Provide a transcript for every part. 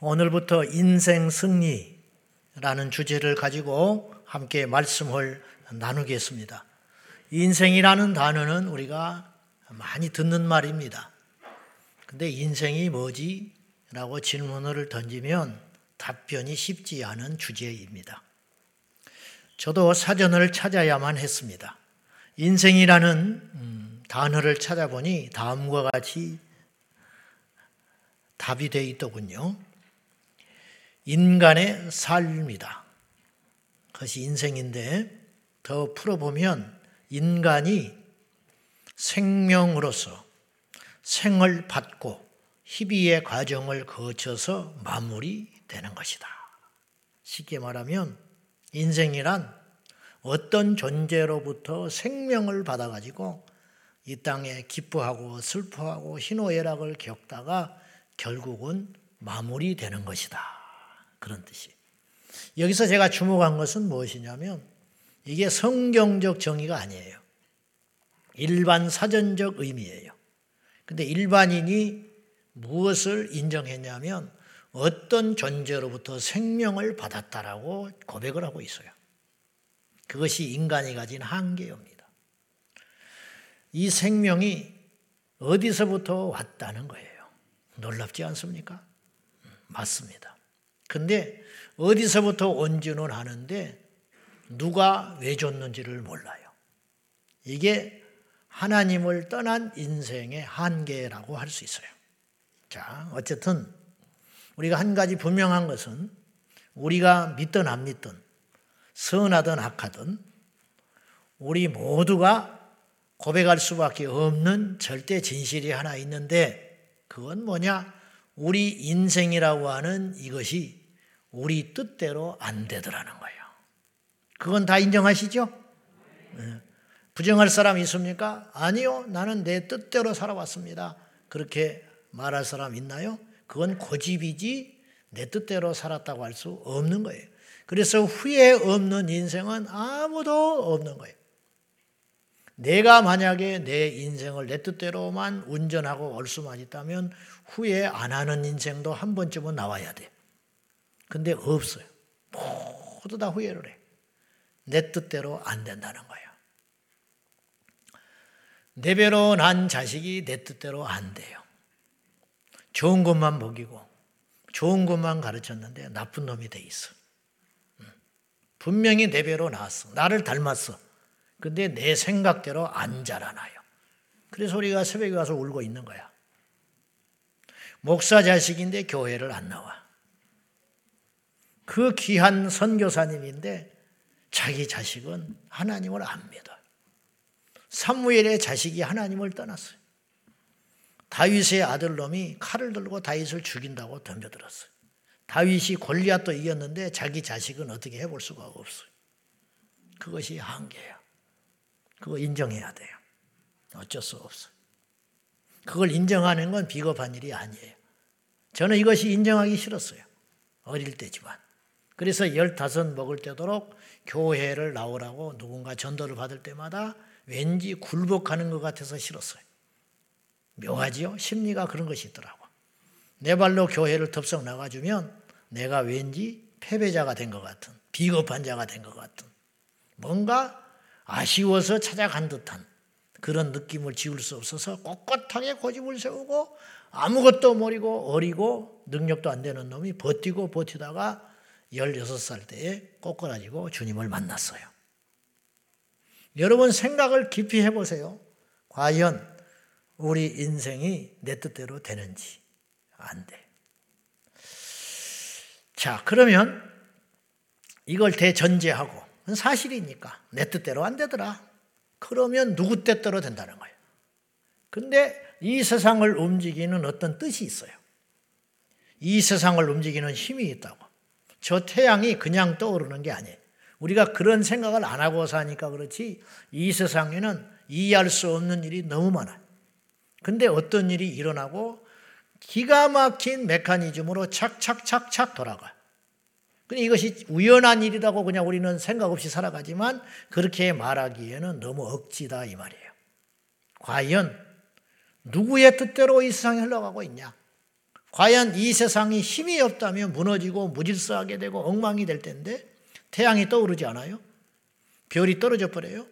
오늘부터 인생 승리라는 주제를 가지고 함께 말씀을 나누겠습니다. 인생이라는 단어는 우리가 많이 듣는 말입니다. 근데 인생이 뭐지? 라고 질문을 던지면 답변이 쉽지 않은 주제입니다. 저도 사전을 찾아야만 했습니다. 인생이라는 음, 단어를 찾아보니 다음과 같이 답이 되어 있더군요. 인간의 삶이다. 그것이 인생인데 더 풀어보면 인간이 생명으로서 생을 받고 희비의 과정을 거쳐서 마무리되는 것이다. 쉽게 말하면 인생이란 어떤 존재로부터 생명을 받아가지고 이 땅에 기뻐하고 슬퍼하고 희노애락을 겪다가 결국은 마무리되는 것이다. 그런 뜻이. 여기서 제가 주목한 것은 무엇이냐면 이게 성경적 정의가 아니에요. 일반 사전적 의미예요. 근데 일반인이 무엇을 인정했냐면 어떤 존재로부터 생명을 받았다라고 고백을 하고 있어요. 그것이 인간이 가진 한계입니다. 이 생명이 어디서부터 왔다는 거예요. 놀랍지 않습니까? 맞습니다. 근데 어디서부터 온지는 아는데 누가 왜 줬는지를 몰라요. 이게 하나님을 떠난 인생의 한계라고 할 수 있어요. 자, 어쨌든 우리가 한 가지 분명한 것은 우리가 믿든 안 믿든 선하든 악하든 우리 모두가 고백할 수밖에 없는 절대 진실이 하나 있는데 그건 뭐냐? 우리 인생이라고 하는 이것이 우리 뜻대로 안 되더라는 거예요. 그건 다 인정하시죠? 네. 부정할 사람 있습니까? 아니요. 나는 내 뜻대로 살아왔습니다. 그렇게 말할 사람 있나요? 그건 고집이지 내 뜻대로 살았다고 할 수 없는 거예요. 그래서 후회 없는 인생은 아무도 없는 거예요. 내가 만약에 내 인생을 내 뜻대로만 운전하고 올 수만 있다면 후회 안 하는 인생도 한 번쯤은 나와야 돼. 근데 없어요. 모두 다 후회를 해. 내 뜻대로 안 된다는 거예요. 내 배로 난 자식이 내 뜻대로 안 돼요. 좋은 것만 먹이고 좋은 것만 가르쳤는데 나쁜 놈이 돼 있어. 분명히 내 배로 나왔어. 나를 닮았어. 근데 내 생각대로 안 자라나요. 그래서 우리가 새벽에 가서 울고 있는 거야. 목사 자식인데 교회를 안 나와. 그 귀한 선교사님인데 자기 자식은 하나님을 안 믿어. 사무엘의 자식이 하나님을 떠났어요. 다윗의 아들놈이 칼을 들고 다윗을 죽인다고 덤벼들었어요. 다윗이 골리앗도 이겼는데 자기 자식은 어떻게 해볼 수가 없어요. 그것이 한계야. 그거 인정해야 돼요. 어쩔 수 없어요. 그걸 인정하는 건 비겁한 일이 아니에요. 저는 이것이 인정하기 싫었어요. 어릴 때지만. 그래서 열다섯 먹을 때도록 교회를 나오라고 누군가 전도를 받을 때마다 왠지 굴복하는 것 같아서 싫었어요. 묘하지요? 심리가 그런 것이 있더라고. 내 발로 교회를 덥석 나가주면 내가 왠지 패배자가 된 것 같은, 비겁한 자가 된 것 같은, 뭔가 아쉬워서 찾아간 듯한 그런 느낌을 지울 수 없어서 꼿꼿하게 고집을 세우고 아무것도 모르고 어리고 능력도 안 되는 놈이 버티고 버티다가 16살 때에 꼬꾸라지고 주님을 만났어요. 여러분 생각을 깊이 해보세요. 과연 우리 인생이 내 뜻대로 되는지 안 돼. 자, 그러면 이걸 대전제하고 사실이니까 내 뜻대로 안 되더라. 그러면 누구 뜻대로 된다는 거예요. 근데 이 세상을 움직이는 어떤 뜻이 있어요. 이 세상을 움직이는 힘이 있다고. 저 태양이 그냥 떠오르는 게 아니에요. 우리가 그런 생각을 안 하고 사니까 그렇지 이 세상에는 이해할 수 없는 일이 너무 많아요. 근데 어떤 일이 일어나고 기가 막힌 메커니즘으로 착착착착 돌아가요. 근데 이것이 우연한 일이라고 그냥 우리는 생각 없이 살아가지만 그렇게 말하기에는 너무 억지다 이 말이에요. 과연 누구의 뜻대로 이 세상이 흘러가고 있냐? 과연 이 세상이 힘이 없다면 무너지고 무질서하게 되고 엉망이 될 텐데 태양이 떠오르지 않아요? 별이 떨어져 버려요?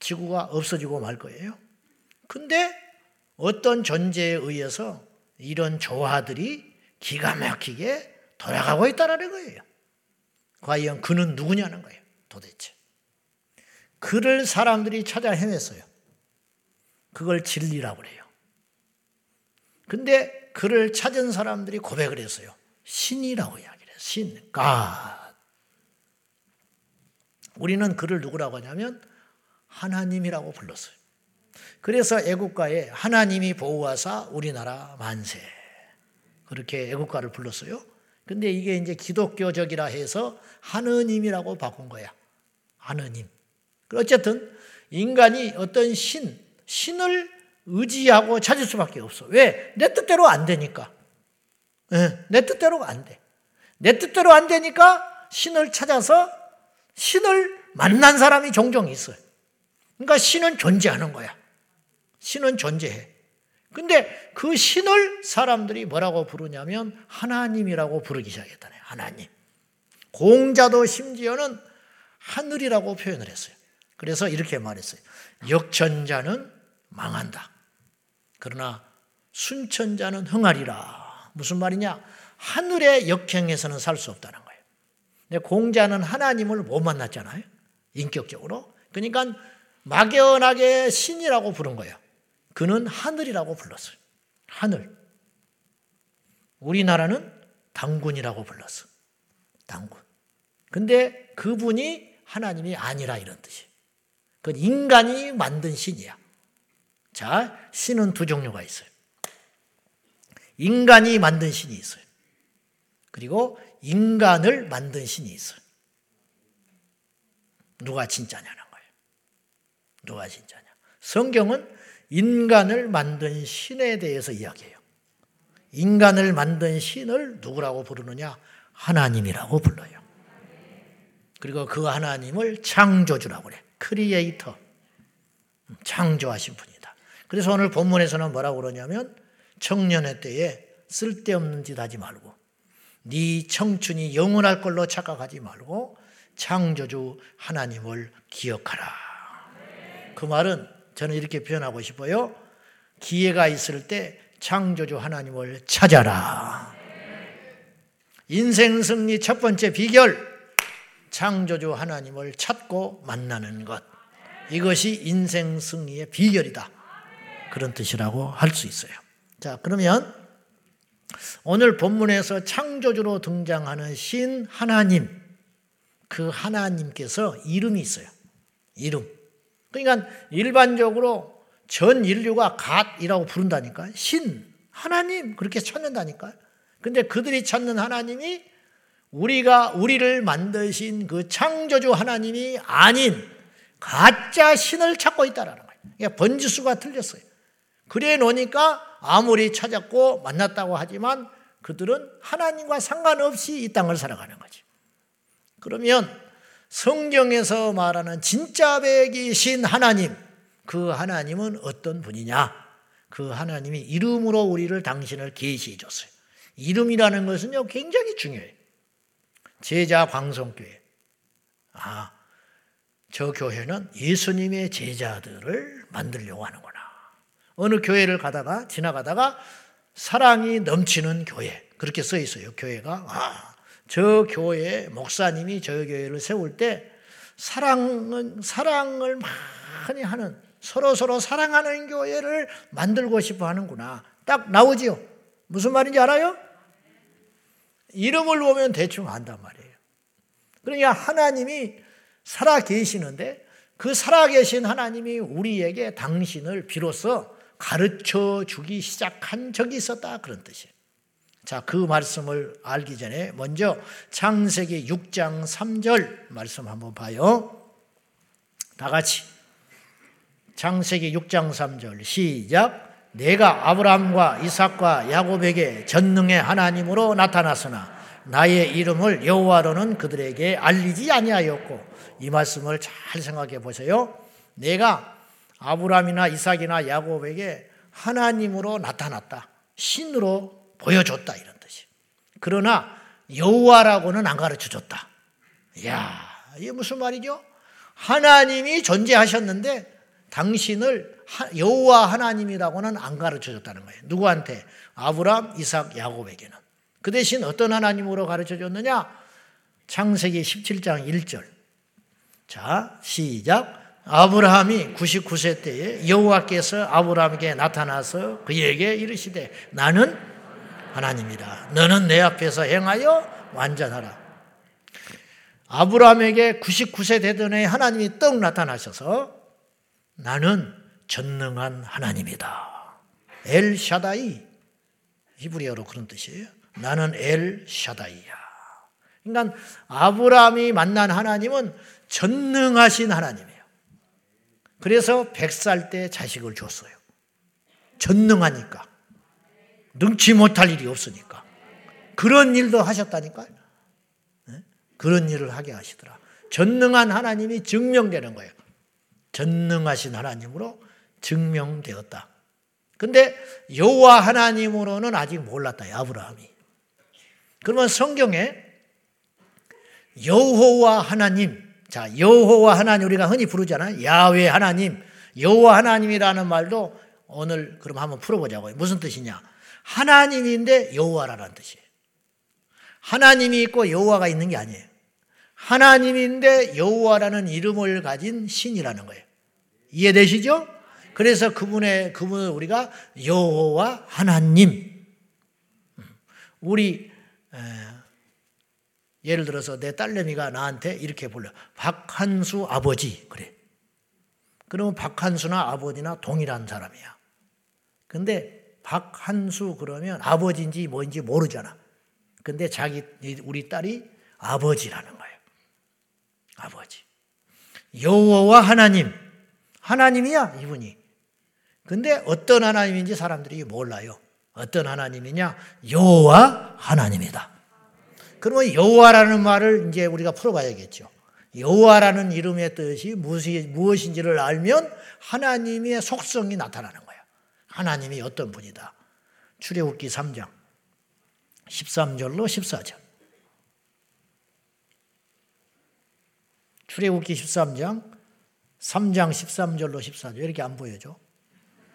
지구가 없어지고 말 거예요? 근데 어떤 존재에 의해서 이런 조화들이 기가 막히게 돌아가고 있다는 거예요. 과연 그는 누구냐는 거예요. 도대체. 그를 사람들이 찾아 헤맸어요. 그걸 진리라고 그래요. 근데 그를 찾은 사람들이 고백을 했어요. 신이라고 이야기를 해요. 신, 가. 우리는 그를 누구라고 하냐면 하나님이라고 불렀어요. 그래서 애국가에 하나님이 보호하사 우리나라 만세. 그렇게 애국가를 불렀어요. 근데 이게 이제 기독교적이라 해서 하느님이라고 바꾼 거야. 하느님. 어쨌든 인간이 어떤 신, 신을 의지하고 찾을 수밖에 없어. 왜? 내 뜻대로 안 되니까. 네, 내 뜻대로가 안 돼. 내 뜻대로 안 되니까 신을 찾아서 신을 만난 사람이 종종 있어요. 그러니까 신은 존재하는 거야. 신은 존재해. 근데 그 신을 사람들이 뭐라고 부르냐면 하나님이라고 부르기 시작했다네. 하나님. 공자도 심지어는 하늘이라고 표현을 했어요. 그래서 이렇게 말했어요. 역천자는 망한다. 그러나 순천자는 흥하리라. 무슨 말이냐? 하늘의 역행에서는 살 수 없다는 거예요. 근데 공자는 하나님을 못 만났잖아요. 인격적으로. 그러니까 막연하게 신이라고 부른 거예요. 그는 하늘이라고 불렀어요. 하늘. 우리나라는 당군이라고 불렀어. 당군. 근데 그분이 하나님이 아니라 이런 뜻이에요. 그건 인간이 만든 신이야. 자, 신은 두 종류가 있어요. 인간이 만든 신이 있어요. 그리고 인간을 만든 신이 있어요. 누가 진짜냐는 거예요. 누가 진짜냐. 성경은 인간을 만든 신에 대해서 이야기해요. 인간을 만든 신을 누구라고 부르느냐? 하나님이라고 불러요. 그리고 그 하나님을 창조주라고 그래. 크리에이터. 창조하신 분이다. 그래서 오늘 본문에서는 뭐라고 그러냐면 청년의 때에 쓸데없는 짓 하지 말고 네 청춘이 영원할 걸로 착각하지 말고 창조주 하나님을 기억하라. 그 말은 저는 이렇게 표현하고 싶어요. 기회가 있을 때 창조주 하나님을 찾아라. 인생 승리 첫 번째 비결. 창조주 하나님을 찾고 만나는 것. 이것이 인생 승리의 비결이다. 그런 뜻이라고 할 수 있어요. 자, 그러면 오늘 본문에서 창조주로 등장하는 신 하나님, 그 하나님께서 이름이 있어요. 이름. 그러니까 일반적으로 전 인류가 갓이라고 부른다니까. 신, 하나님, 그렇게 찾는다니까. 근데 그들이 찾는 하나님이 우리가 우리를 만드신 그 창조주 하나님이 아닌 가짜 신을 찾고 있다라는 거예요. 그러니까 번지수가 틀렸어요. 그래 놓으니까 아무리 찾았고 만났다고 하지만 그들은 하나님과 상관없이 이 땅을 살아가는 거지. 그러면 성경에서 말하는 진짜 백이신 하나님, 그 하나님은 어떤 분이냐? 그 하나님이 이름으로 우리를 당신을 계시해 줬어요. 이름이라는 것은요, 굉장히 중요해요. 제자 광성교회. 아, 저 교회는 예수님의 제자들을 만들려고 하는구나. 어느 교회를 가다가, 지나가다가 사랑이 넘치는 교회. 그렇게 써 있어요, 교회가. 아, 저 교회 목사님이 저 교회를 세울 때 사랑은 사랑을 많이 하는 서로 서로 사랑하는 교회를 만들고 싶어 하는구나. 딱 나오지요. 무슨 말인지 알아요? 이름을 보면 대충 안단 말이에요. 그러니까 하나님이 살아 계시는데 그 살아 계신 하나님이 우리에게 당신을 비로소 가르쳐 주기 시작한 적이 있었다 그런 뜻이에요. 자, 그 말씀을 알기 전에 먼저 창세기 6장 3절 말씀 한번 봐요. 다 같이. 창세기 6장 3절 시작. 내가 아브라함과 이삭과 야곱에게 전능의 하나님으로 나타났으나 나의 이름을 여호와로는 그들에게 알리지 아니하였고 이 말씀을 잘 생각해 보세요. 내가 아브라함이나 이삭이나 야곱에게 하나님으로 나타났다. 신으로 보여줬다 이런 뜻이. 그러나 여호와라고는 안 가르쳐 줬다. 야, 이게 무슨 말이죠? 하나님이 존재하셨는데 당신을 여호와 하나님이라고는 안 가르쳐 줬다는 거예요. 누구한테? 아브람, 이삭, 야곱에게는. 그 대신 어떤 하나님으로 가르쳐 줬느냐? 창세기 17장 1절. 자, 시작. 아브라함이 99세 때에 여호와께서 아브라함에게 나타나서 그에게 이르시되 나는 하나님이다. 너는 내 앞에서 행하여 완전하라. 아브라함에게 99세 되던 해 하나님이 떡 나타나셔서 나는 전능한 하나님이다. 엘 샤다이. 히브리어로 그런 뜻이에요. 나는 엘 샤다이야. 그러니까 아브라함이 만난 하나님은 전능하신 하나님이에요. 그래서 100살 때 자식을 줬어요. 전능하니까. 능치 못할 일이 없으니까. 그런 일도 하셨다니까요. 네? 그런 일을 하게 하시더라. 전능한 하나님이 증명되는 거예요. 전능하신 하나님으로 증명되었다. 근데 여호와 하나님으로는 아직 몰랐다. 아브라함이. 그러면 성경에 여호와 하나님, 자 여호와 하나님 우리가 흔히 부르잖아요. 야외 하나님, 여호와 하나님이라는 말도 오늘 그럼 한번 풀어보자고요. 무슨 뜻이냐? 하나님인데 여호와라는 뜻이에요. 하나님이 있고 여호와가 있는 게 아니에요. 하나님인데 여호와라는 이름을 가진 신이라는 거예요. 이해되시죠? 그래서 그분의 그분을 우리가 여호와 하나님. 우리 예를 들어서 내 딸내미가 나한테 이렇게 불러 박한수 아버지 그래. 그러면 박한수나 아버지나 동일한 사람이야. 근데 박한수 그러면 아버지인지 뭐인지 모르잖아. 근데 자기 우리 딸이 아버지라는 거예요. 아버지. 여호와 하나님. 하나님이야, 이분이. 근데 어떤 하나님인지 사람들이 몰라요. 어떤 하나님이냐? 여호와 하나님이다. 그러면 여호와라는 말을 이제 우리가 풀어봐야겠죠. 여호와라는 이름의 뜻이 무엇인지를 알면 하나님의 속성이 나타나는 거예요. 하나님이 어떤 분이다. 출애굽기 3장 13절로 14절. 출애굽기 13장 3장 13절로 14절 이렇게 안 보여줘.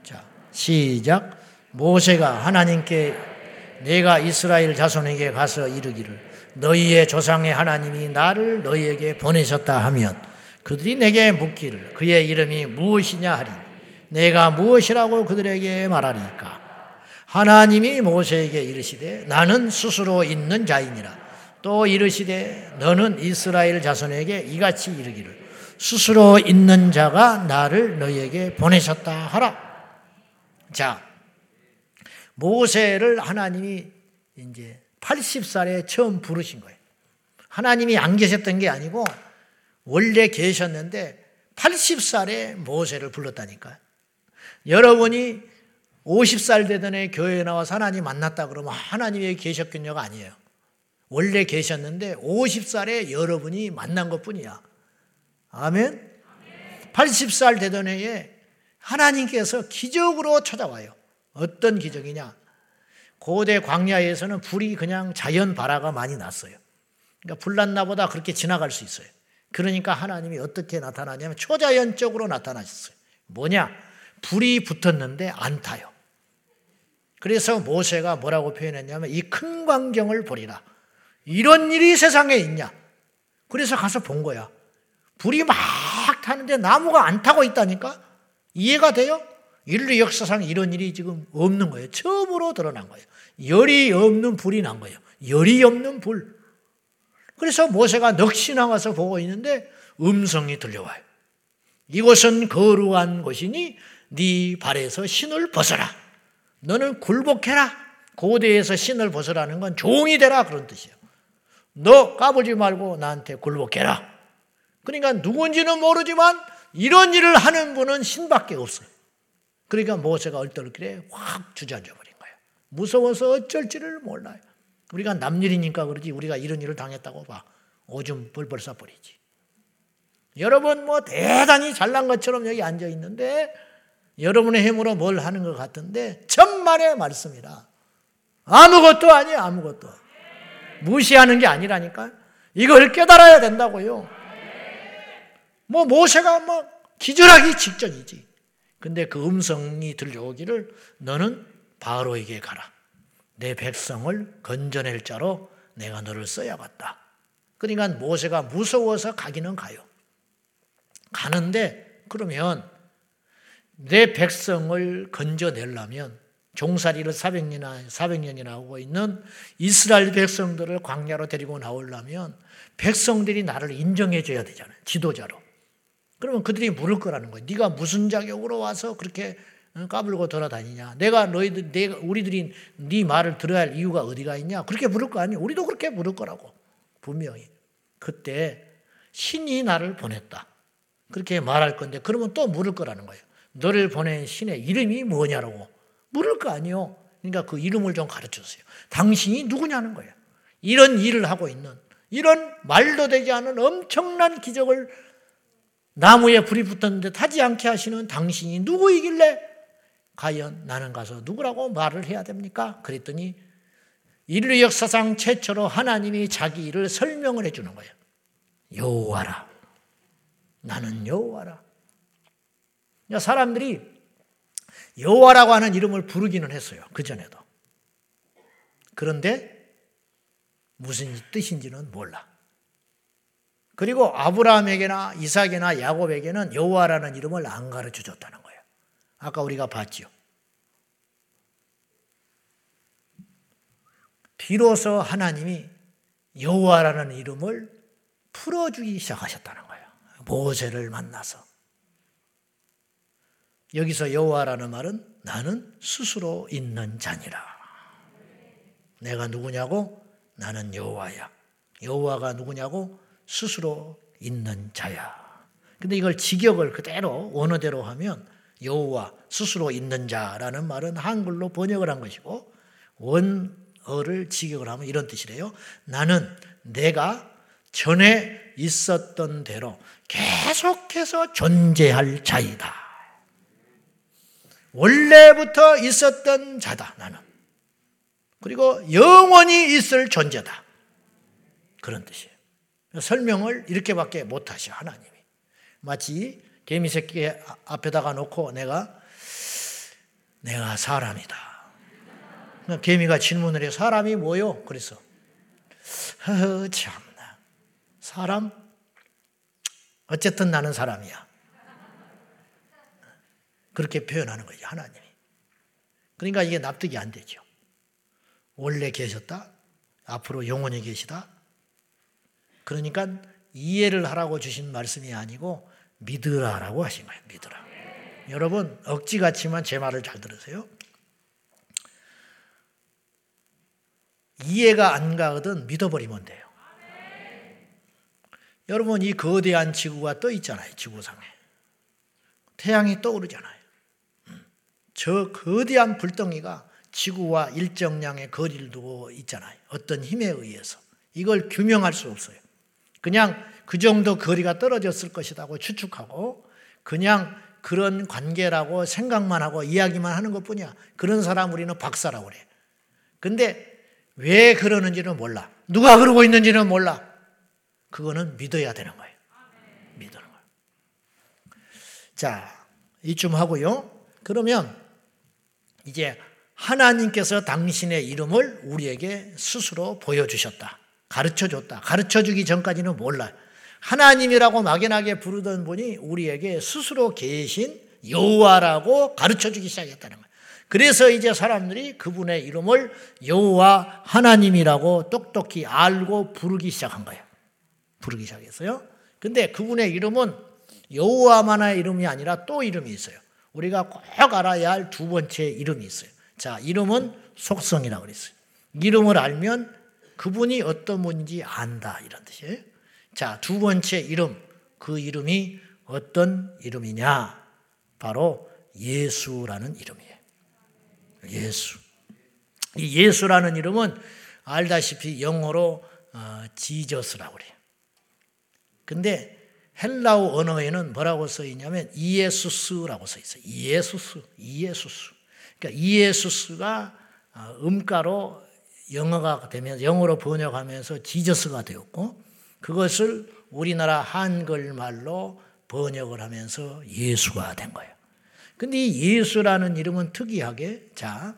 자, 시작. 모세가 하나님께 내가 이스라엘 자손에게 가서 이르기를 너희의 조상의 하나님이 나를 너희에게 보내셨다 하면 그들이 내게 묻기를 그의 이름이 무엇이냐 하리? 내가 무엇이라고 그들에게 말하리까? 하나님이 모세에게 이르시되 나는 스스로 있는 자이니라. 또 이르시되 너는 이스라엘 자손에게 이같이 이르기를 스스로 있는 자가 나를 너희에게 보내셨다 하라. 자 모세를 하나님이 이제 80살에 처음 부르신 거예요. 하나님이 안 계셨던 게 아니고 원래 계셨는데 80살에 모세를 불렀다니까요. 여러분이 50살 되던 해 교회에 나와서 하나님 만났다 그러면 하나님이 계셨겠냐가 아니에요. 원래 계셨는데 50살에 여러분이 만난 것 뿐이야. 아멘? 80살 되던 해에 하나님께서 기적으로 찾아와요. 어떤 기적이냐? 고대 광야에서는 불이 그냥 자연 발화가 많이 났어요. 그러니까 불났나 보다 그렇게 지나갈 수 있어요. 그러니까 하나님이 어떻게 나타나냐면 초자연적으로 나타나셨어요. 뭐냐? 불이 붙었는데 안 타요. 그래서 모세가 뭐라고 표현했냐면 이 큰 광경을 보리라. 이런 일이 세상에 있냐? 그래서 가서 본 거야. 불이 막 타는데 나무가 안 타고 있다니까? 이해가 돼요? 인류 역사상 이런 일이 지금 없는 거예요. 처음으로 드러난 거예요. 열이 없는 불이 난 거예요. 열이 없는 불. 그래서 모세가 넋이 나와서 보고 있는데 음성이 들려와요. 이곳은 거룩한 곳이니 네 발에서 신을 벗어라. 너는 굴복해라. 고대에서 신을 벗어라는 건 종이 되라 그런 뜻이에요. 너 까불지 말고 나한테 굴복해라. 그러니까 누군지는 모르지만 이런 일을 하는 분은 신밖에 없어요. 그러니까 모세가 얼떨결에 확 주저앉아 버린 거예요. 무서워서 어쩔지를 몰라요. 우리가 남일이니까 그러지 우리가 이런 일을 당했다고 봐. 오줌 벌벌 싸버리지. 여러분 뭐 대단히 잘난 것처럼 여기 앉아 있는데 여러분의 힘으로 뭘 하는 것 같은데 천만의 말씀이라. 아무것도 아니에요, 아무것도. 무시하는 게 아니라니까. 이걸 깨달아야 된다고요. 뭐 모세가 뭐 기절하기 직전이지. 근데 그 음성이 들려오기를 너는 바로에게 가라. 내 백성을 건져낼 자로 내가 너를 써야겠다. 그러니까 모세가 무서워서 가기는 가요. 가는데 그러면 내 백성을 건져내려면 종살이를 400년이나 400년이나 하고 있는 이스라엘 백성들을 광야로 데리고 나오려면 백성들이 나를 인정해 줘야 되잖아요. 지도자로. 그러면 그들이 물을 거라는 거예요. 네가 무슨 자격으로 와서 그렇게 어, 까불고 돌아다니냐? 내가 너희들 내가 우리들이 네 말을 들어야 할 이유가 어디가 있냐? 그렇게 물을 거 아니에요. 우리도 그렇게 물을 거라고. 분명히. 그때 신이 나를 보냈다. 그렇게 말할 건데 그러면 또 물을 거라는 거예요. 너를 보낸 신의 이름이 뭐냐라고 물을 거 아니요. 그러니까 그 이름을 좀 가르쳐 주세요. 당신이 누구냐는 거예요. 이런 일을 하고 있는 이런 말도 되지 않은 엄청난 기적을 나무에 불이 붙었는데 타지 않게 하시는 당신이 누구이길래 과연 나는 가서 누구라고 말을 해야 됩니까? 그랬더니 인류 역사상 최초로 하나님이 자기 일을 설명을 해주는 거예요. 여호와라. 나는 여호와라. 사람들이 여호와라고 하는 이름을 부르기는 했어요. 그 전에도. 그런데 무슨 뜻인지는 몰라. 그리고 아브라함에게나 이삭이나 야곱에게는 여호와라는 이름을 안 가르쳐 줬다는 거예요. 아까 우리가 봤지요. 비로소 하나님이 여호와라는 이름을 풀어주기 시작하셨다는 거예요. 모세를 만나서 여기서 여호와라는 말은 나는 스스로 있는 자니라. 내가 누구냐고? 나는 여호와야. 여호와가 누구냐고? 스스로 있는 자야. 근데 이걸 직역을 그대로 원어대로 하면 여호와 스스로 있는 자라는 말은 한글로 번역을 한 것이고 원어를 직역을 하면 이런 뜻이래요. 나는 내가 전에 있었던 대로 계속해서 존재할 자이다. 원래부터 있었던 자다, 나는. 그리고 영원히 있을 존재다. 그런 뜻이에요. 설명을 이렇게밖에 못하셔 하나님이. 마치 개미 새끼 앞에다가 놓고 내가 내가 사람이다. 개미가 질문을 해 사람이 뭐요? 그래서 허 참나 사람 어쨌든 나는 사람이야. 그렇게 표현하는 거죠 하나님이. 그러니까 이게 납득이 안 되죠. 원래 계셨다. 앞으로 영원히 계시다. 그러니까 이해를 하라고 주신 말씀이 아니고 믿으라라고 하신 거예요. 믿으라. 여러분 억지 같지만 제 말을 잘 들으세요. 이해가 안 가거든 믿어버리면 돼요. 여러분 이 거대한 지구가 떠 있잖아요. 지구상에. 태양이 떠오르잖아요. 음. 저 거대한 불덩이가 지구와 일정량의 거리를 두고 있잖아요. 어떤 힘에 의해서. 이걸 규명할 수 없어요. 그냥 그 정도 거리가 떨어졌을 것이라고 추측하고 그냥 그런 관계라고 생각만 하고 이야기만 하는 것 뿐이야. 그런 사람 우리는 박사라고 그래. 근데 왜 그러는지는 몰라. 누가 그러고 있는지는 몰라. 그거는 믿어야 되는 거예요. 믿는 거예요. 자, 이쯤 하고요. 그러면 이제 하나님께서 당신의 이름을 우리에게 스스로 보여주셨다. 가르쳐 줬다. 가르쳐 주기 전까지는 몰라요. 하나님이라고 막연하게 부르던 분이 우리에게 스스로 계신 여호와라고 가르쳐 주기 시작했다는 거예요. 그래서 이제 사람들이 그분의 이름을 여호와 하나님이라고 똑똑히 알고 부르기 시작한 거예요. 부르기 시작했어요. 근데 그분의 이름은 여호와만의 이름이 아니라 또 이름이 있어요. 우리가 꼭 알아야 할 두 번째 이름이 있어요. 자, 이름은 속성이라고 그랬어요. 이름을 알면 그분이 어떤 분인지 안다 이런 뜻이에요. 자, 두 번째 이름. 그 이름이 어떤 이름이냐? 바로 예수라는 이름이에요. 예수. 이 예수라는 이름은 알다시피 영어로 어, 지저스라고 그래요. 근데 헬라어 언어에는 뭐라고 써 있냐면 이에수스라고 써 있어요. 이에수스, 이에수스. 그러니까 이에수스가 아, 음가로 영어가 되면 영어로 번역하면서 지저스가 되었고 그것을 우리나라 한글 말로 번역을 하면서 예수가 된 거예요. 근데 이 예수라는 이름은 특이하게 자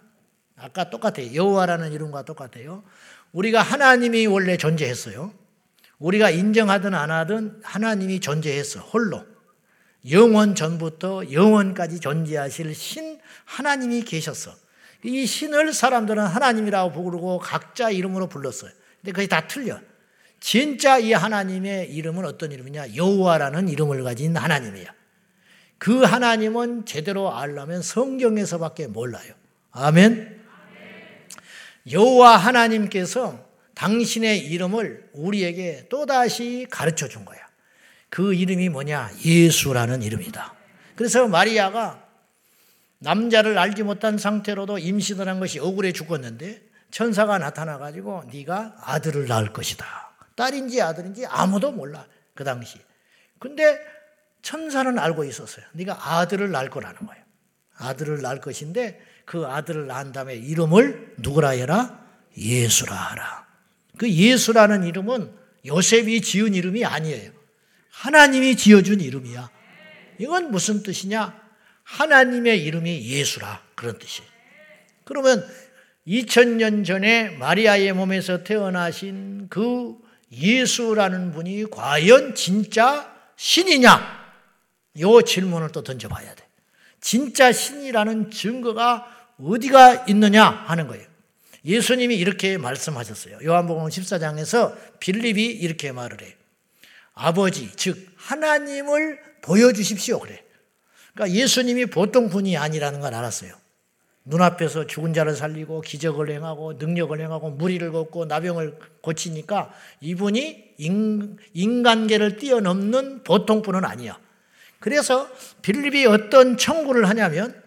아까 똑같아요. 여호와라는 이름과 똑같아요. 우리가 하나님이 원래 존재했어요. 우리가 인정하든 안 하든 하나님이 존재했어. 홀로. 영원 전부터 영원까지 존재하실 신 하나님이 계셨어. 이 신을 사람들은 하나님이라고 부르고 각자 이름으로 불렀어요. 근데 그게 다 틀려. 진짜 이 하나님의 이름은 어떤 이름이냐? 여호와라는 이름을 가진 하나님이야. 그 하나님은 제대로 알려면 성경에서밖에 몰라요. 아멘. 여호와 하나님께서 당신의 이름을 우리에게 또다시 가르쳐 준 거야. 그 이름이 뭐냐? 예수라는 이름이다. 그래서 마리아가 남자를 알지 못한 상태로도 임신을 한 것이 억울해 죽었는데 천사가 나타나 가지고 네가 아들을 낳을 것이다. 딸인지 아들인지 아무도 몰라. 그 당시. 근데 천사는 알고 있었어요. 네가 아들을 낳을 거라는 거예요. 아들을 낳을 것인데 그 아들을 낳은 다음에 이름을 누구라 해라? 예수라 하라. 그 예수라는 이름은 요셉이 지은 이름이 아니에요. 하나님이 지어준 이름이야. 이건 무슨 뜻이냐? 하나님의 이름이 예수라. 그런 뜻이에요. 그러면 2000년 전에 마리아의 몸에서 태어나신 그 예수라는 분이 과연 진짜 신이냐? 요 질문을 또 던져봐야 돼. 진짜 신이라는 증거가 어디가 있느냐 하는 거예요. 예수님이 이렇게 말씀하셨어요. 요한복음 14장에서 빌립이 이렇게 말을 해요. 아버지, 즉 하나님을 보여주십시오 그래. 그러니까 예수님이 보통 분이 아니라는 걸 알았어요. 눈앞에서 죽은 자를 살리고 기적을 행하고 능력을 행하고 무리를 걷고 나병을 고치니까 이분이 인, 간계를 뛰어넘는 보통 분은 아니야. 그래서 빌립이 어떤 청구를 하냐면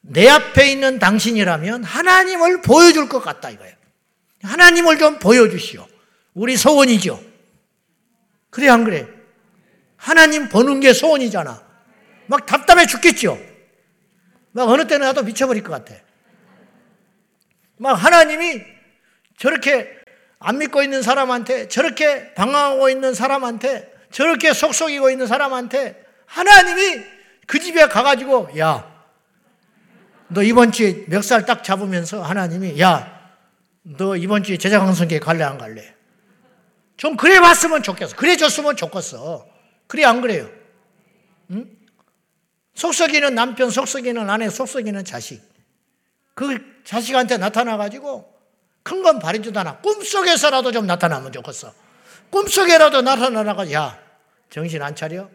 내 앞에 있는 당신이라면 하나님을 보여줄 것 같다 이거예요. 하나님을 좀 보여주시오. 우리 소원이죠. 그래 안 그래? 하나님 보는 게 소원이잖아. 막 답답해 죽겠죠. 막 어느 때는 나도 미쳐버릴 것 같아. 막 하나님이 저렇게 안 믿고 있는 사람한테 저렇게 방황하고 있는 사람한테 저렇게 속속이고 있는 사람한테 하나님이 그 집에 가가지고 야 너 이번 주에 멱살 딱 잡으면서 하나님이 야, 너 이번 주에 제자강성계 갈래 안 갈래? 좀 그래 봤으면 좋겠어. 그래 줬으면 좋겠어. 그래 안 그래요? 응? 속썩이는 남편, 속썩이는 아내, 속썩이는 자식. 그 자식한테 나타나가지고 큰 건 바리지도 않아. 꿈속에서라도 좀 나타나면 좋겠어. 꿈속에라도 나타나가 야, 정신 안 차려?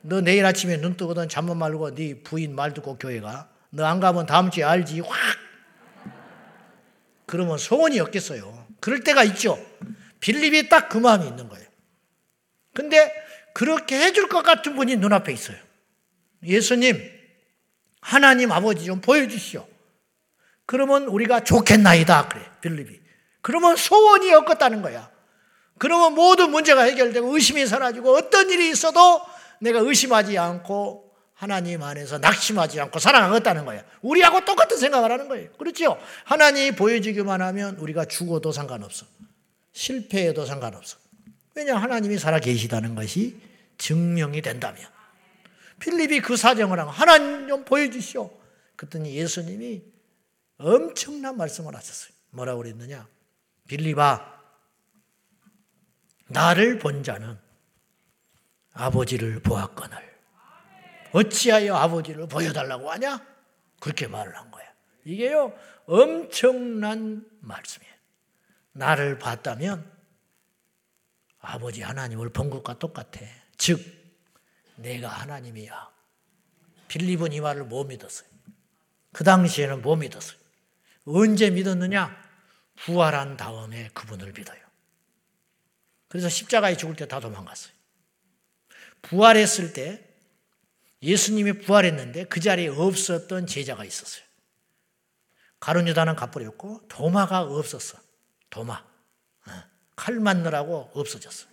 너 내일 아침에 눈 뜨거든 잠못 말고 네 부인 말 듣고 교회 가. 너 안 가면 다음 주에 알지. 확! 그러면 소원이 없겠어요. 그럴 때가 있죠. 빌립이 딱 그 마음이 있는 거예요. 근데 그렇게 해줄 것 같은 분이 눈앞에 있어요. 예수님, 하나님 아버지 좀 보여주시오. 그러면 우리가 좋겠나이다. 그래, 빌립이. 그러면 소원이 없겠다는 거야. 그러면 모든 문제가 해결되고 의심이 사라지고 어떤 일이 있어도 내가 의심하지 않고 하나님 안에서 낙심하지 않고 사랑하겠다는 거예요. 우리하고 똑같은 생각을 하는 거예요. 그렇죠? 하나님이 보여주기만 하면 우리가 죽어도 상관없어. 실패해도 상관없어. 왜냐 하나님이 살아 계시다는 것이 증명이 된다면. 필립이 그 사정을 하고 하나님 좀 보여주시오. 그랬더니 예수님이 엄청난 말씀을 하셨어요. 뭐라고 그랬느냐? 빌립아, 나를 본 자는 아버지를 보았거늘 어찌하여 아버지를 보여달라고 하냐? 그렇게 말을 한 거야. 이게요, 엄청난 말씀이에요. 나를 봤다면 아버지 하나님을 본 것과 똑같아. 즉, 내가 하나님이야. 빌립은 이 말을 못 믿었어요. 그 당시에는 못 믿었어요. 언제 믿었느냐? 부활한 다음에 그분을 믿어요. 그래서 십자가에 죽을 때 다 도망갔어요. 부활했을 때 예수님이 부활했는데 그 자리에 없었던 제자가 있었어요. 가룟 유다는 가버렸고 도마가 없었어. 도마. 어. 칼 맞느라고 없어졌어.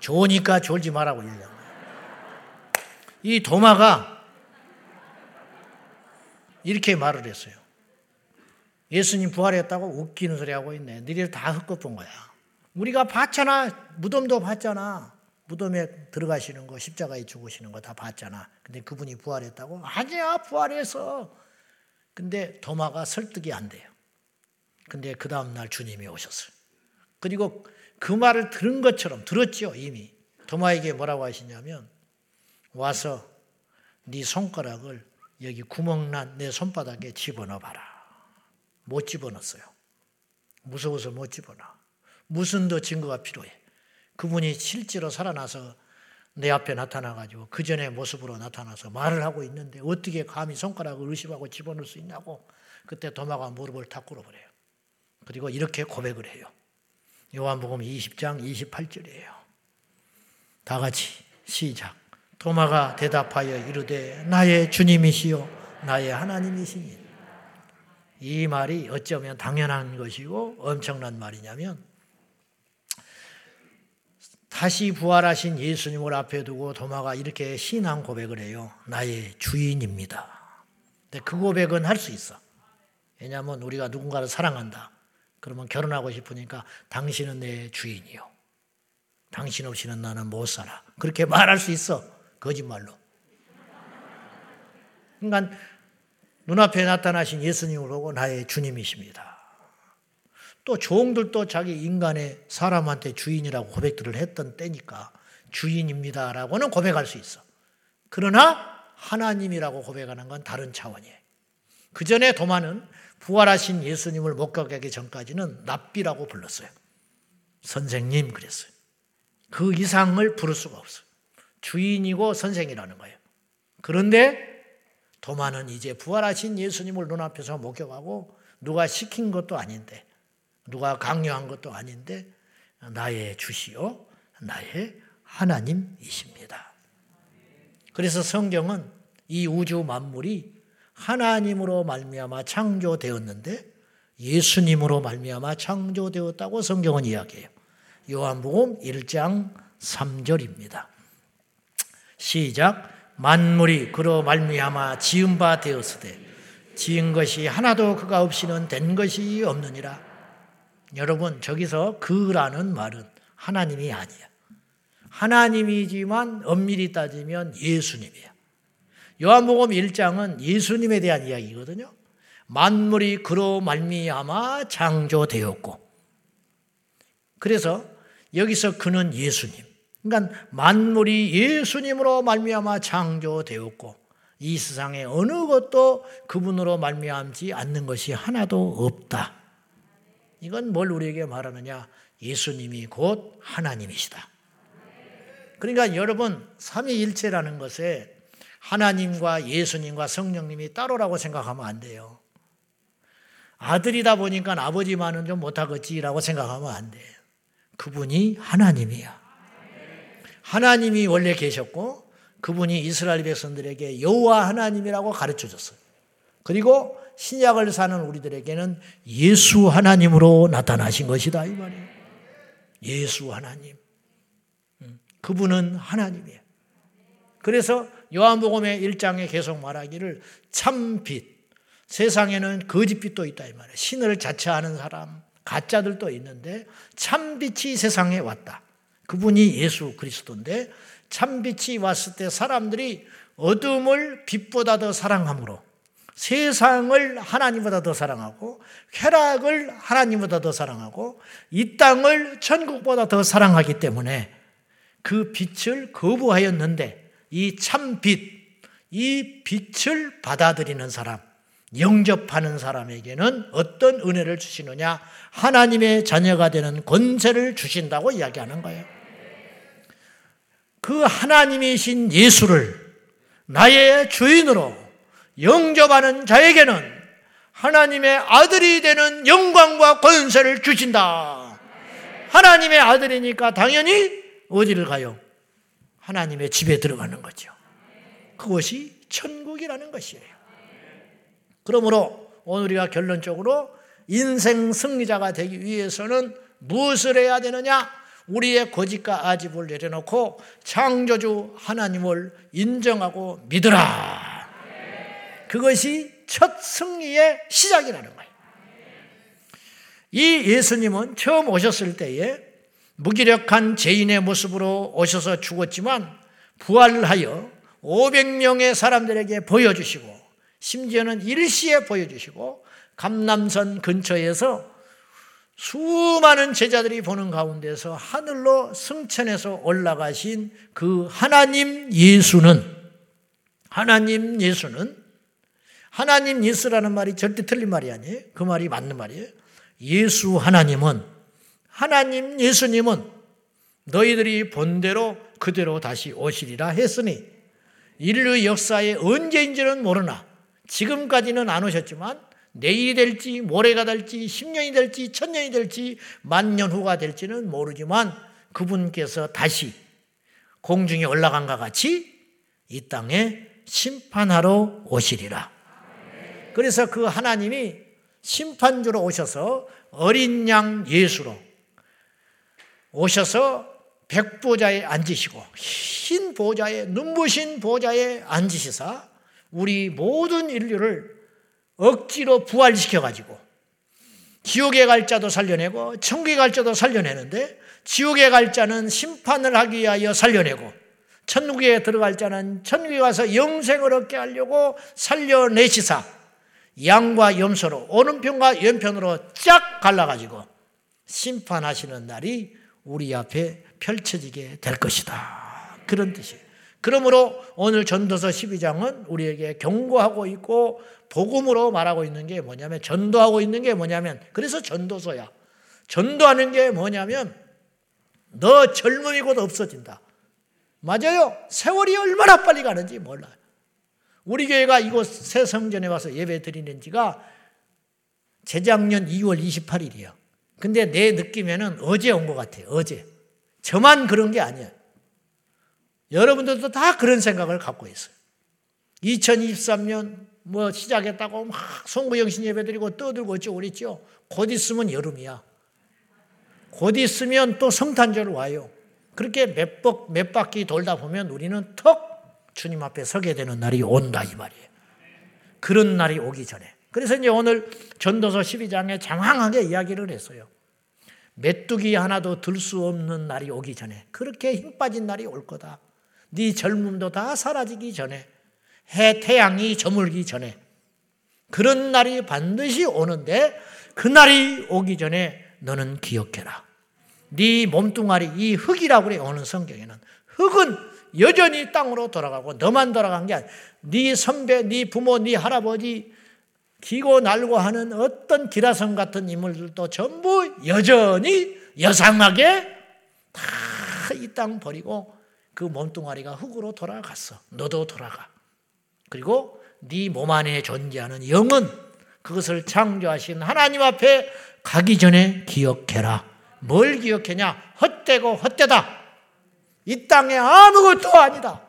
좋으니까 졸지 말라고 일려. 이 도마가 이렇게 말을 했어요. 예수님 부활했다고 웃기는 소리 하고 있네. 너희들 다 헛것본 거야. 우리가 봤잖아. 무덤도 봤잖아. 무덤에 들어가시는 거, 십자가에 죽으시는 거 다 봤잖아. 근데 그분이 부활했다고? 아니야, 부활해서. 근데 도마가 설득이 안 돼요. 근데 그 다음날 주님이 오셨어요. 그리고 그 말을 들은 것처럼 들었죠, 이미. 도마에게 뭐라고 하시냐면, 와서 네 손가락을 여기 구멍난 내 손바닥에 집어넣어 봐라. 못 집어넣었어요. 무서워서 못 집어넣어. 무슨 더 증거가 필요해. 그분이 실제로 살아나서 내 앞에 나타나가지고 그 전에 모습으로 나타나서 말을 하고 있는데 어떻게 감히 손가락을 의심하고 집어넣을 수 있냐고 그때 도마가 무릎을 탁 꿇어버려요. 그리고 이렇게 고백을 해요. 요한복음 20장 28절이에요. 다 같이 시작. 도마가 대답하여 이르되 나의 주님이시요 나의 하나님이시니 이 말이 어쩌면 당연한 것이고 엄청난 말이냐면 다시 부활하신 예수님을 앞에 두고 도마가 이렇게 신앙 고백을 해요. 나의 주인입니다. 근데 그 고백은 할 수 있어. 왜냐하면 우리가 누군가를 사랑한다. 그러면 결혼하고 싶으니까 당신은 내 주인이요. 당신 없이는 나는 못 살아. 그렇게 말할 수 있어. 거짓말로. 그러니까 눈앞에 나타나신 예수님을 보고 나의 주님이십니다. 또 종들도 자기 인간의 사람한테 주인이라고 고백들을 했던 때니까 주인입니다라고는 고백할 수 있어. 그러나 하나님이라고 고백하는 건 다른 차원이에요. 그 전에 도마는 부활하신 예수님을 목격하기 전까지는 납비라고 불렀어요. 선생님 그랬어요. 그 이상을 부를 수가 없어요. 주인이고 선생이라는 거예요. 그런데 도마는 이제 부활하신 예수님을 눈앞에서 목격하고 누가 시킨 것도 아닌데 누가 강요한 것도 아닌데 나의 주시요 나의 하나님이십니다. 그래서 성경은 이 우주 만물이 하나님으로 말미암아 창조되었는데 예수님으로 말미암아 창조되었다고 성경은 이야기해요. 요한복음 1장 3절입니다. 시작 만물이 그로 말미암아 지은 바 되었으되 지은 것이 하나도 그가 없이는 된 것이 없느니라. 여러분, 저기서 그라는 말은 하나님이 아니야. 하나님이지만 엄밀히 따지면 예수님이야. 요한복음 1장은 예수님에 대한 이야기거든요. 만물이 그로 말미암아 창조되었고 그래서 여기서 그는 예수님. 그러니까 만물이 예수님으로 말미암아 창조되었고 이 세상에 어느 것도 그분으로 말미암지 않는 것이 하나도 없다. 이건 뭘 우리에게 말하느냐? 예수님이 곧 하나님이시다. 그러니까 여러분 삼위일체라는 것에 하나님과 예수님과 성령님이 따로라고 생각하면 안 돼요. 아들이다 보니까 아버지만은 좀 못하겠지라고 생각하면 안 돼. 그분이 하나님이야. 하나님이 원래 계셨고 그분이 이스라엘 백성들에게 여호와 하나님이라고 가르쳐 줬어요. 그리고 신약을 사는 우리들에게는 예수 하나님으로 나타나신 것이다 이 말이에요. 예수 하나님. 음, 그분은 하나님이에요. 그래서 요한복음의 1장에 계속 말하기를 참빛. 세상에는 거짓빛도 있다 이 말이에요. 신을 자처하는 사람, 가짜들도 있는데 참빛이 세상에 왔다. 그분이 예수 그리스도인데 참빛이 왔을 때 사람들이 어둠을 빛보다 더 사랑함으로 세상을 하나님보다 더 사랑하고 쾌락을 하나님보다 더 사랑하고 이 땅을 천국보다 더 사랑하기 때문에 그 빛을 거부하였는데 이 참빛, 이 빛을 받아들이는 사람, 영접하는 사람에게는 어떤 은혜를 주시느냐? 하나님의 자녀가 되는 권세를 주신다고 이야기하는 거예요. 그 하나님이신 예수를 나의 주인으로 영접하는 자에게는 하나님의 아들이 되는 영광과 권세를 주신다. 하나님의 아들이니까 당연히 어디를 가요? 하나님의 집에 들어가는 거죠. 그것이 천국이라는 것이에요. 그러므로 오늘 우리가 결론적으로 인생 승리자가 되기 위해서는 무엇을 해야 되느냐? 우리의 거짓과 아집을 내려놓고 창조주 하나님을 인정하고 믿으라. 그것이 첫 승리의 시작이라는 거예요. 이 예수님은 처음 오셨을 때에 무기력한 죄인의 모습으로 오셔서 죽었지만 부활하여 500명의 사람들에게 보여주시고 심지어는 일시에 보여주시고 감남선 근처에서 수많은 제자들이 보는 가운데서 하늘로 승천해서 올라가신 그 하나님 예수는 하나님 예수는 하나님 예수라는 말이 절대 틀린 말이 아니에요. 그 말이 맞는 말이에요. 예수 하나님은 하나님 예수님은 너희들이 본대로 그대로 다시 오시리라 했으니 인류 역사에 언제인지는 모르나 지금까지는 안 오셨지만 내일이 될지 모레가 될지 10년이 될지 1000년이 될지 만년 후가 될지는 모르지만 그분께서 다시 공중에 올라간과 같이 이 땅에 심판하러 오시리라. 그래서 그 하나님이 심판주로 오셔서 어린 양 예수로 오셔서 백보자에 앉으시고 흰 보좌에 눈부신 보좌에 앉으시사 우리 모든 인류를 억지로 부활시켜 가지고 지옥에 갈 자도 살려내고 천국에 갈 자도 살려내는데 지옥에 갈 자는 심판을 하기 위하여 살려내고 천국에 들어갈 자는 천국에 가서 영생을 얻게 하려고 살려내시사 양과 염소로 오른편과 왼편으로 쫙 갈라가지고 심판하시는 날이 우리 앞에 펼쳐지게 될 것이다. 그런 뜻이에요. 그러므로 오늘 전도서 12장은 우리에게 경고하고 있고 복음으로 말하고 있는 게 뭐냐면 전도하고 있는 게 뭐냐면 그래서 전도서야. 전도하는 게 뭐냐면 너 젊음이 곧 없어진다. 맞아요. 세월이 얼마나 빨리 가는지 몰라요. 우리 교회가 이곳 새 성전에 와서 예배 드리는 지가 재작년 2월 28일이에요. 근데 내 느낌에는 어제 온 것 같아요. 어제. 저만 그런 게 아니에요. 여러분들도 다 그런 생각을 갖고 있어요. 2023년 뭐 시작했다고 막 송구영신 예배드리고 떠들고 어쩌고 그랬죠. 곧 있으면 여름이야. 곧 있으면 또 성탄절 와요. 그렇게 몇, 박, 몇 바퀴 돌다 보면 우리는 턱 주님 앞에 서게 되는 날이 온다 이 말이에요. 그런 날이 오기 전에. 그래서 이제 오늘 전도서 12장에 장황하게 이야기를 했어요. 메뚜기 하나도 들 수 없는 날이 오기 전에 그렇게 힘 빠진 날이 올 거다. 네 젊음도 다 사라지기 전에 해 태양이 저물기 전에 그런 날이 반드시 오는데 그 날이 오기 전에 너는 기억해라. 네 몸뚱아리 이 흙이라고 그래 오는 성경에는 흙은 여전히 땅으로 돌아가고 너만 돌아간 게 아니야. 네 선배, 네 부모, 네 할아버지 기고 날고 하는 어떤 기라성 같은 인물들도 전부 여전히 여상하게 다 이 땅 버리고 그 몸뚱아리가 흙으로 돌아갔어. 너도 돌아가. 그리고 네 몸 안에 존재하는 영은 그것을 창조하신 하나님 앞에 가기 전에 기억해라. 뭘 기억하냐? 헛되고 헛되다. 이 땅에 아무것도 아니다.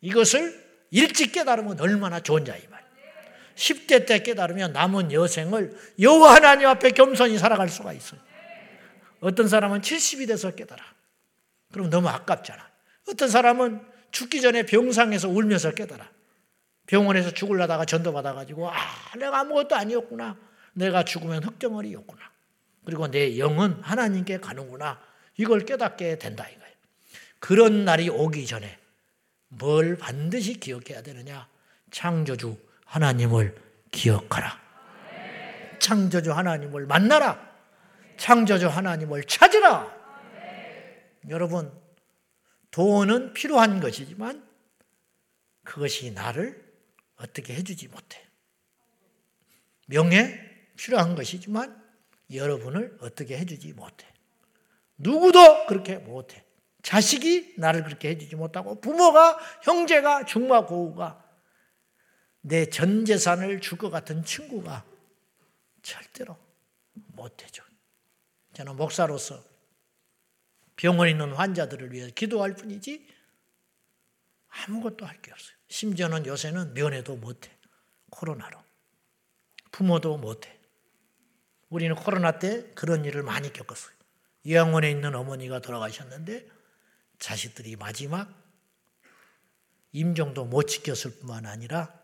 이것을 일찍 깨달으면 얼마나 좋은 말. 10대 때 깨달으면 남은 여생을 여호와 하나님 앞에 겸손히 살아갈 수가 있어요. 어떤 사람은 70이 돼서 깨달아. 그럼 너무 아깝잖아. 어떤 사람은 죽기 전에 병상에서 울면서 깨달아. 병원에서 죽을라다가 전도받아가지고, 아, 내가 아무것도 아니었구나. 내가 죽으면 흙덩어리였구나. 그리고 내 영은 하나님께 가는구나. 이걸 깨닫게 된다 이거예요. 그런 날이 오기 전에 뭘 반드시 기억해야 되느냐? 창조주 하나님을 기억하라. 창조주 하나님을 만나라. 창조주 하나님을 찾으라. 여러분, 돈은 필요한 것이지만 그것이 나를 어떻게 해주지 못해. 명예 필요한 것이지만 여러분을 어떻게 해주지 못해. 누구도 그렇게 못해. 자식이 나를 그렇게 해주지 못하고 부모가 형제가 중마 고우가 내 전 재산을 줄 것 같은 친구가 절대로 못 해줘. 저는 목사로서 병원에 있는 환자들을 위해 기도할 뿐이지 아무것도 할 게 없어요. 심지어는 요새는 면회도 못해. 코로나로. 부모도 못해. 우리는 코로나 때 그런 일을 많이 겪었어요. 요양원에 있는 어머니가 돌아가셨는데 자식들이 마지막 임종도 못 지켰을 뿐만 아니라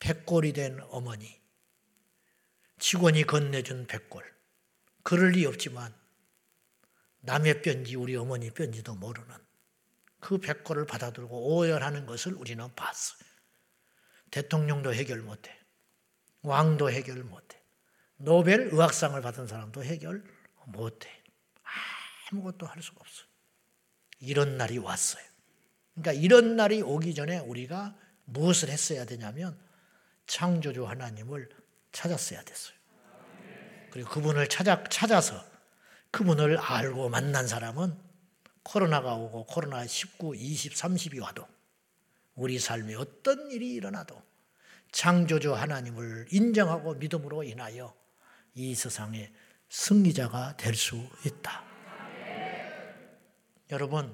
백골이 된 어머니, 직원이 건네준 백골. 그럴 리 없지만 남의 뼈인지 우리 어머니 뼈인지도 모르는 그 백골을 받아들고 오열하는 것을 우리는 봤어요. 대통령도 해결 못해. 왕도 해결 못해. 노벨 의학상을 받은 사람도 해결 못해. 아무것도 할 수가 없어요. 이런 날이 왔어요. 그러니까 이런 날이 오기 전에 우리가 무엇을 했어야 되냐면 창조주 하나님을 찾았어야 됐어요. 그리고 그분을 찾아, 찾아서 그분을 알고 만난 사람은 코로나가 오고 코로나 19, 20, 30이 와도 우리 삶에 어떤 일이 일어나도 창조주 하나님을 인정하고 믿음으로 인하여 이 세상의 승리자가 될 수 있다. 여러분,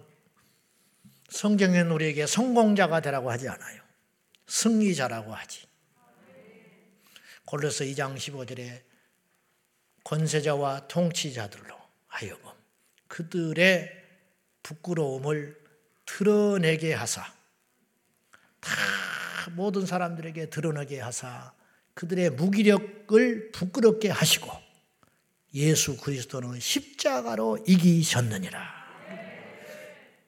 성경은 우리에게 성공자가 되라고 하지 않아요. 승리자라고 하지. 골로서 2장 15절에 권세자와 통치자들로 하여금 그들의 부끄러움을 드러내게 하사 다 모든 사람들에게 드러내게 하사 그들의 무기력을 부끄럽게 하시고 예수 그리스도는 십자가로 이기셨느니라.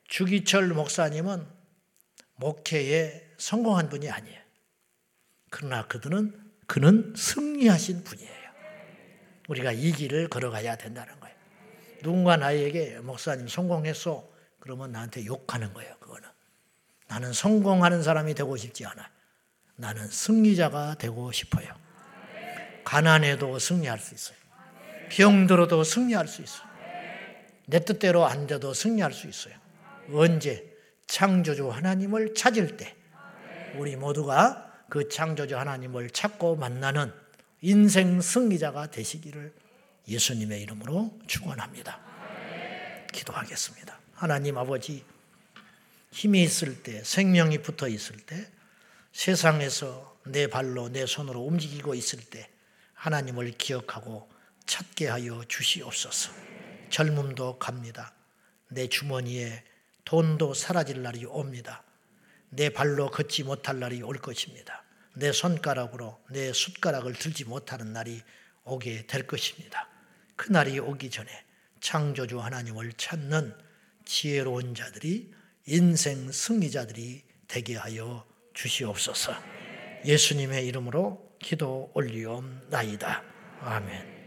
주기철 목사님은 목회에 성공한 분이 아니에요. 그러나 그들은 그는 승리하신 분이에요. 우리가 이 길을 걸어가야 된다는 거예요. 누군가 나에게 목사님 성공했어. 그러면 나한테 욕하는 거예요. 그거는. 나는 성공하는 사람이 되고 싶지 않아. 나는 승리자가 되고 싶어요. 가난해도 승리할 수 있어요. 병들어도 승리할 수 있어요. 내 뜻대로 안 돼도 승리할 수 있어요. 언제? 창조주 하나님을 찾을 때 우리 모두가 그 창조주 하나님을 찾고 만나는 인생 승리자가 되시기를 예수님의 이름으로 축원합니다. 기도하겠습니다. 하나님 아버지 힘이 있을 때 생명이 붙어 있을 때 세상에서 내 발로 내 손으로 움직이고 있을 때 하나님을 기억하고 찾게 하여 주시옵소서. 젊음도 갑니다. 내 주머니에 돈도 사라질 날이 옵니다. 내 발로 걷지 못할 날이 올 것입니다. 내 손가락으로 내 숟가락을 들지 못하는 날이 오게 될 것입니다. 그 날이 오기 전에 창조주 하나님을 찾는 지혜로운 자들이 인생 승리자들이 되게 하여 주시옵소서. 예수님의 이름으로 기도 올리옵나이다. 아멘.